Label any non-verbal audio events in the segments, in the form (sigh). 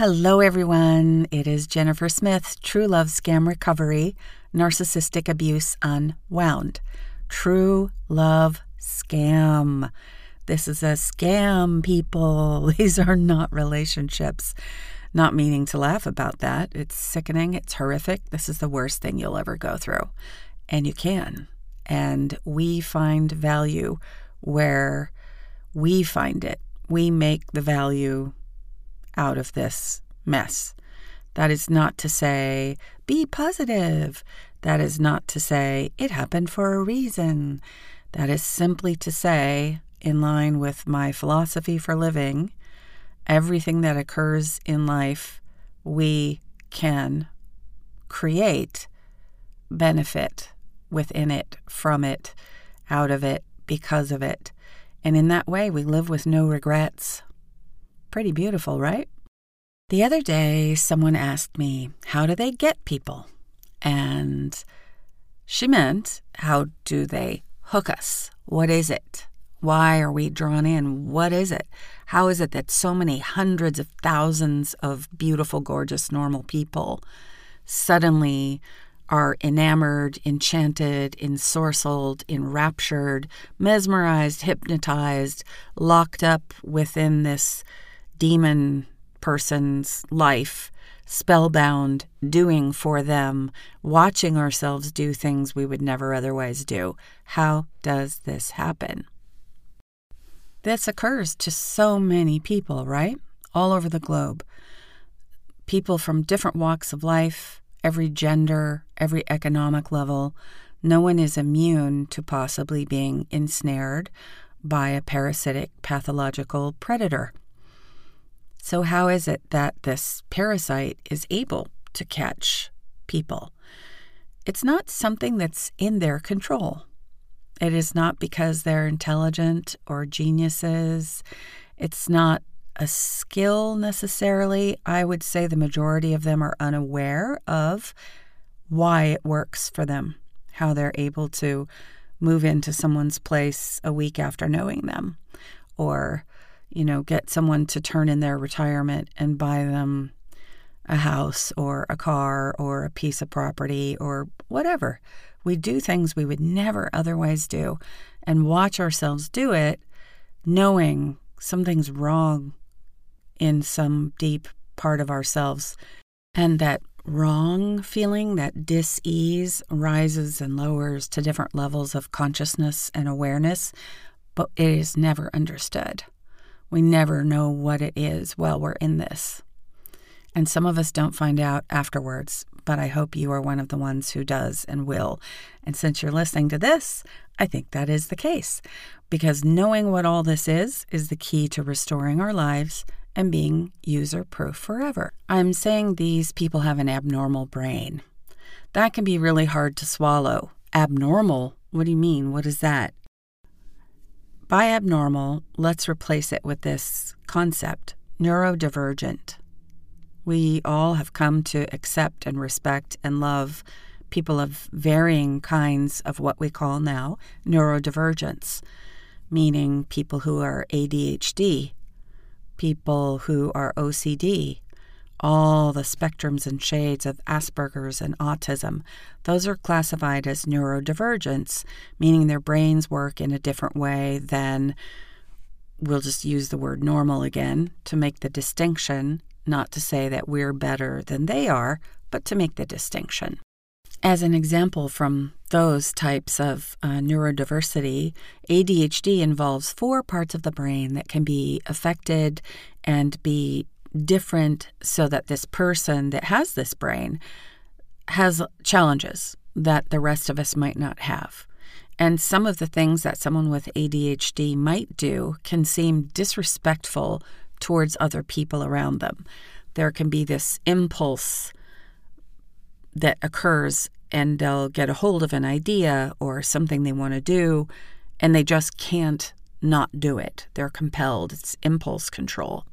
Hello, everyone. It is Jennifer Smith, True Love Scam Recovery, Narcissistic Abuse Unwound. True Love Scam. This is a scam, people. (laughs) These are not relationships. Not meaning to laugh about that. It's sickening. It's horrific. This is the worst thing you'll ever go through. And you can. And we find value where we find it. We make the value out of this mess. That is not to say, be positive. That is not to say, it happened for a reason. That is simply to say, in line with my philosophy for living, everything that occurs in life, we can create benefit within it, from it, out of it, because of it. And in that way, we live with no regrets. Pretty beautiful, right? The other day, someone asked me, How do they get people? And she meant, How do they hook us? What is it? Why are we drawn in? What is it? How is it that so many hundreds of thousands of beautiful, gorgeous, normal people suddenly are enamored, enchanted, ensorcelled, enraptured, mesmerized, hypnotized, locked up within this demon person's life, spellbound, doing for them, watching ourselves do things we would never otherwise do. How does this happen? This occurs to so many people, right? All over the globe. People from different walks of life, every gender, every economic level. No one is immune to possibly being ensnared by a parasitic pathological predator. So, how is it that this parasite is able to catch people? It's not something that's in their control. It is not because they're intelligent or geniuses. It's not a skill necessarily. I would say the majority of them are unaware of why it works for them, how they're able to move into someone's place a week after knowing them, or you know, get someone to turn in their retirement and buy them a house or a car or a piece of property or whatever. We do things we would never otherwise do and watch ourselves do it knowing something's wrong in some deep part of ourselves. And that wrong feeling, that dis ease, rises and lowers to different levels of consciousness and awareness, but it is never understood. We never know what it is while we're in this. And some of us don't find out afterwards, but I hope you are one of the ones who does and will. And since you're listening to this, I think that is the case, because knowing what all this is is the key to restoring our lives and being user proof forever. I'm saying these people have an abnormal brain. That can be really hard to swallow. Abnormal? What do you mean? What is that? By abnormal, let's replace it with this concept neurodivergent. We all have come to accept and respect and love people of varying kinds of what we call now neurodivergence, meaning people who are ADHD, people who are OCD, all the spectrums and shades of Asperger's and autism. Those are classified as neurodivergence, meaning their brains work in a different way than, we'll just use the word normal again to make the distinction, not to say that we're better than they are, but to make the distinction. As an example from those types of uh, neurodiversity, ADHD involves four parts of the brain that can be affected and be different so that this person that has this brain has challenges that the rest of us might not have. And some of the things that someone with ADHD might do can seem disrespectful towards other people around them. There can be this impulse that occurs, and they'll get a hold of an idea or something they want to do, and they just can't not do it. They're compelled. It's impulse control.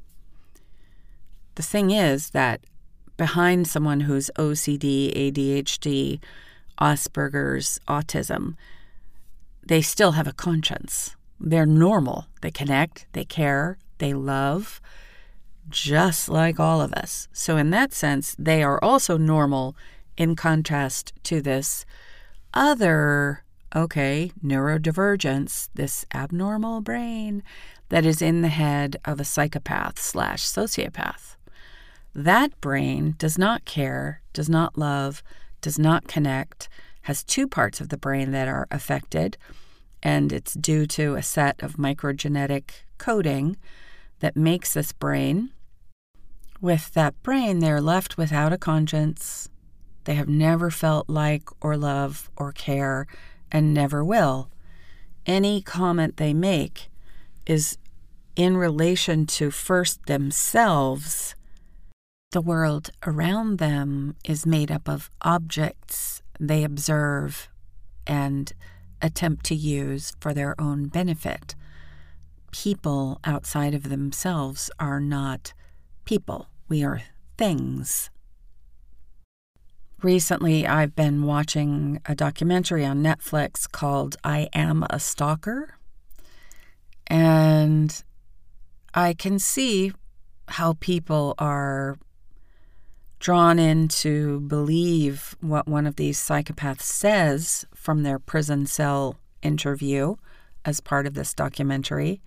The thing is that behind someone who's OCD, ADHD, Asperger's, autism, they still have a conscience. They're normal. They connect, they care, they love, just like all of us. So, in that sense, they are also normal in contrast to this other, okay, neurodivergence, this abnormal brain that is in the head of a psychopath slash sociopath. That brain does not care, does not love, does not connect, has two parts of the brain that are affected, and it's due to a set of microgenetic coding that makes this brain. With that brain, they're left without a conscience. They have never felt like or love or care and never will. Any comment they make is in relation to first themselves. The world around them is made up of objects they observe and attempt to use for their own benefit. People outside of themselves are not people, we are things. Recently, I've been watching a documentary on Netflix called I Am a Stalker. And I can see how people are drawn in to believe what one of these psychopaths says from their prison cell interview as part of this documentary.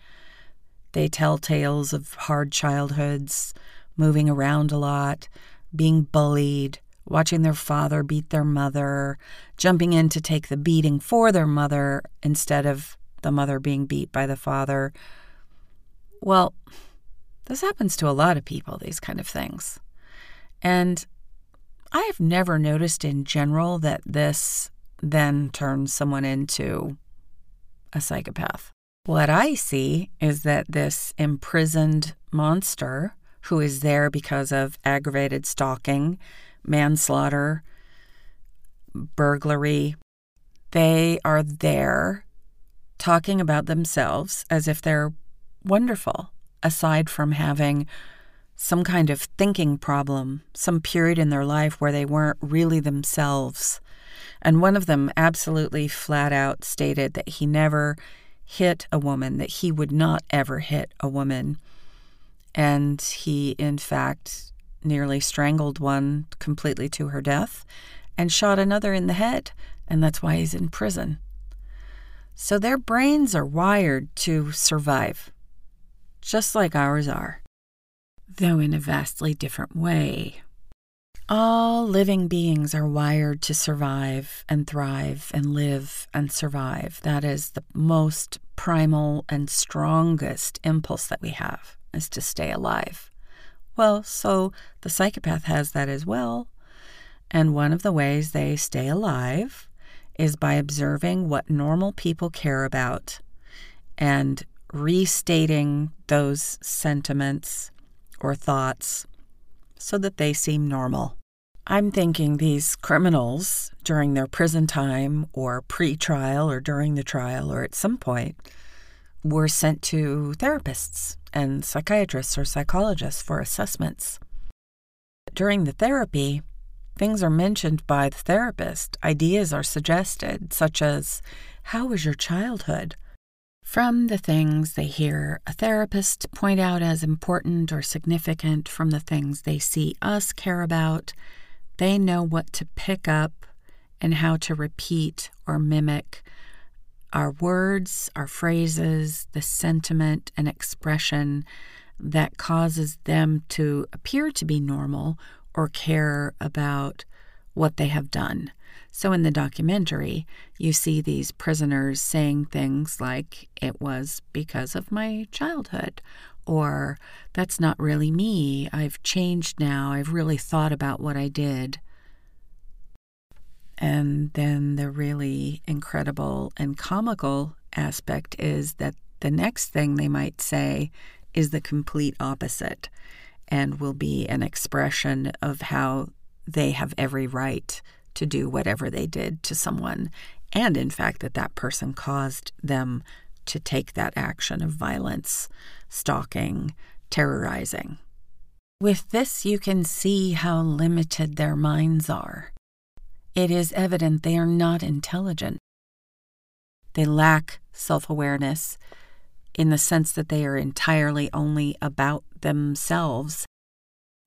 They tell tales of hard childhoods, moving around a lot, being bullied, watching their father beat their mother, jumping in to take the beating for their mother instead of the mother being beat by the father. Well, this happens to a lot of people, these kind of things. And I have never noticed in general that this then turns someone into a psychopath. What I see is that this imprisoned monster who is there because of aggravated stalking, manslaughter, burglary, they are there talking about themselves as if they're wonderful, aside from having some kind of thinking problem, some period in their life where they weren't really themselves. And one of them absolutely flat out stated that he never hit a woman, that he would not ever hit a woman. And he, in fact, nearly strangled one completely to her death and shot another in the head. And that's why he's in prison. So their brains are wired to survive, just like ours are though in a vastly different way. All living beings are wired to survive and thrive and live and survive. That is the most primal and strongest impulse that we have, is to stay alive. Well, so the psychopath has that as well. And one of the ways they stay alive is by observing what normal people care about and restating those sentiments or thoughts so that they seem normal. I'm thinking these criminals during their prison time or pre trial or during the trial or at some point were sent to therapists and psychiatrists or psychologists for assessments. During the therapy, things are mentioned by the therapist, ideas are suggested, such as, How was your childhood? From the things they hear a therapist point out as important or significant from the things they see us care about, they know what to pick up and how to repeat or mimic our words, our phrases, the sentiment and expression that causes them to appear to be normal or care about what they have done. So in the documentary, you see these prisoners saying things like, it was because of my childhood, or that's not really me. I've changed now. I've really thought about what I did. And then the really incredible and comical aspect is that the next thing they might say is the complete opposite and will be an expression of how they have every right to do whatever they did to someone, and in fact, that that person caused them to take that action of violence, stalking, terrorizing. With this, you can see how limited their minds are. It is evident they are not intelligent. They lack self awareness. in the sense that they are entirely only about themselves.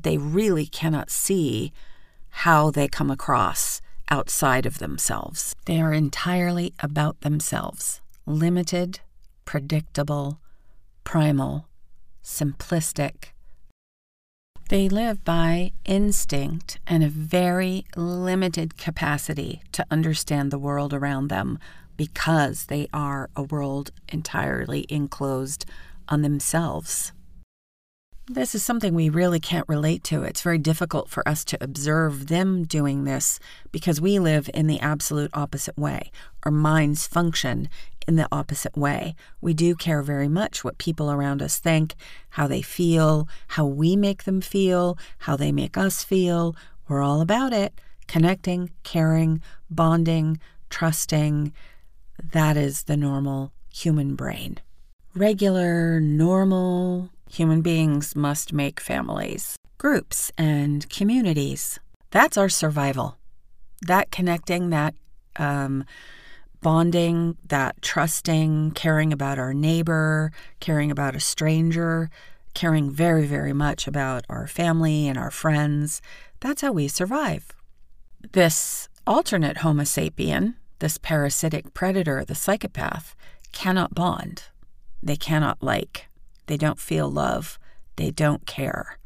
They really cannot see how they come across outside of themselves. They are entirely about themselves, limited, predictable, primal, simplistic. They live by instinct and a very limited capacity to understand the world around them because they are a world entirely enclosed on themselves. This is something we really can't relate to. It's very difficult for us to observe them doing this because we live in the absolute opposite way. Our minds function in the opposite way. We do care very much what people around us think, how they feel, how we make them feel, how they make us feel. We're all about it connecting, caring, bonding, trusting. That is the normal human brain. Regular, normal, Human beings must make families, groups, and communities. That's our survival. That connecting, that um, bonding, that trusting, caring about our neighbor, caring about a stranger, caring very, very much about our family and our friends. That's how we survive. This alternate Homo sapien, this parasitic predator, the psychopath, cannot bond. They cannot like. They don't feel love. They don't care.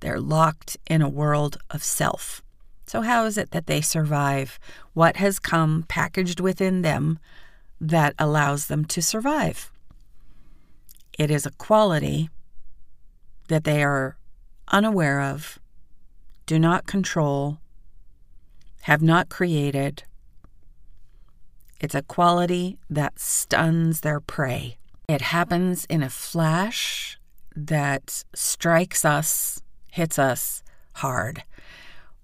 They're locked in a world of self. So, how is it that they survive? What has come packaged within them that allows them to survive? It is a quality that they are unaware of, do not control, have not created. It's a quality that stuns their prey. It happens in a flash that strikes us, hits us hard.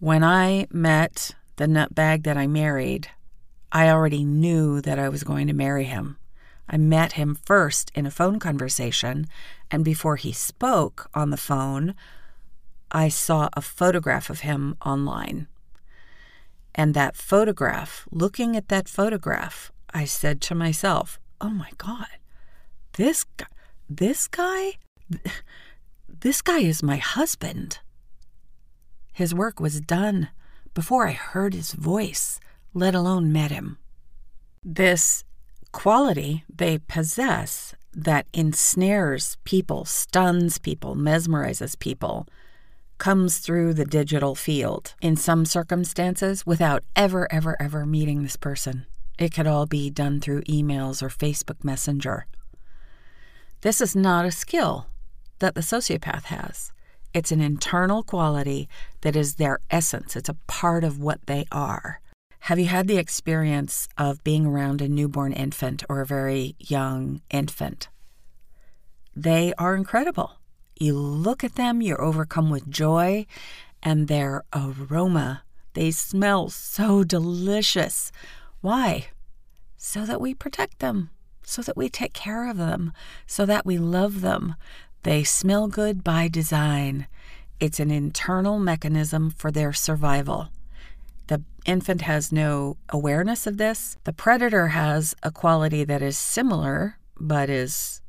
When I met the nutbag that I married, I already knew that I was going to marry him. I met him first in a phone conversation, and before he spoke on the phone, I saw a photograph of him online. And that photograph, looking at that photograph, I said to myself, Oh my God, this guy, this guy, this guy is my husband. His work was done before I heard his voice, let alone met him. This quality they possess that ensnares people, stuns people, mesmerizes people, comes through the digital field in some circumstances without ever, ever, ever meeting this person. It could all be done through emails or Facebook Messenger. This is not a skill that the sociopath has. It's an internal quality that is their essence, it's a part of what they are. Have you had the experience of being around a newborn infant or a very young infant? They are incredible. You look at them, you're overcome with joy, and their aroma, they smell so delicious. Why? So that we protect them so that we take care of them, so that we love them. They smell good by design. It's an internal mechanism for their survival. The infant has no awareness of this. The predator has a quality that is similar, but is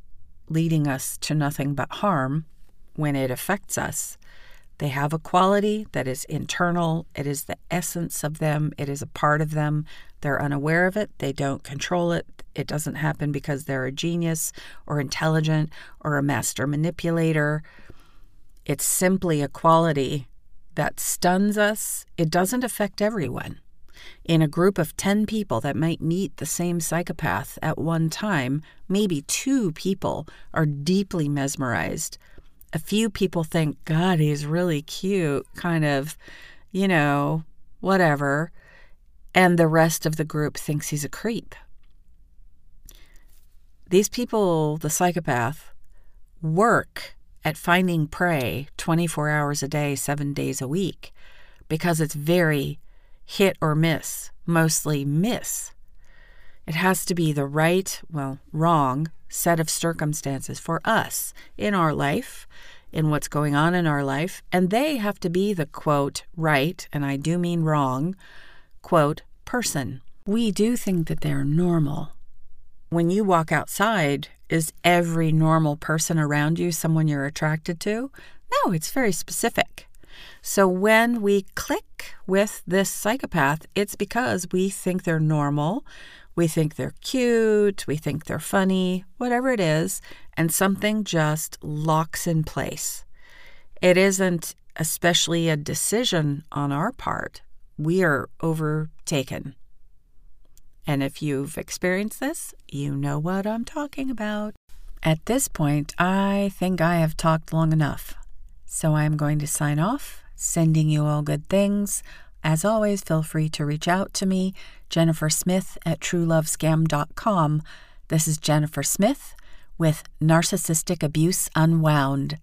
leading us to nothing but harm when it affects us. They have a quality that is internal, it is the essence of them, it is a part of them. They're unaware of it, they don't control it. It doesn't happen because they're a genius or intelligent or a master manipulator. It's simply a quality that stuns us. It doesn't affect everyone. In a group of 10 people that might meet the same psychopath at one time, maybe two people are deeply mesmerized a few people think, God, he's really cute, kind of, you know, whatever. And the rest of the group thinks he's a creep. These people, the psychopath, work at finding prey 24 hours a day, seven days a week, because it's very hit or miss, mostly miss. It has to be the right, well, wrong set of circumstances for us in our life, in what's going on in our life, and they have to be the quote, right, and I do mean wrong, quote, person. We do think that they're normal. When you walk outside is every normal person around you someone you're attracted to? No, it's very specific. So when we click with this psychopath, it's because we think they're normal, we think they're cute, we think they're funny, whatever it is, and something just locks in place. It isn't especially a decision on our part. We are overtaken. And if you've experienced this, you know what I'm talking about. At this point, I think I have talked long enough. So I'm going to sign off, sending you all good things. As always, feel free to reach out to me, Jennifer Smith at truelovescam.com. This is Jennifer Smith with Narcissistic Abuse Unwound.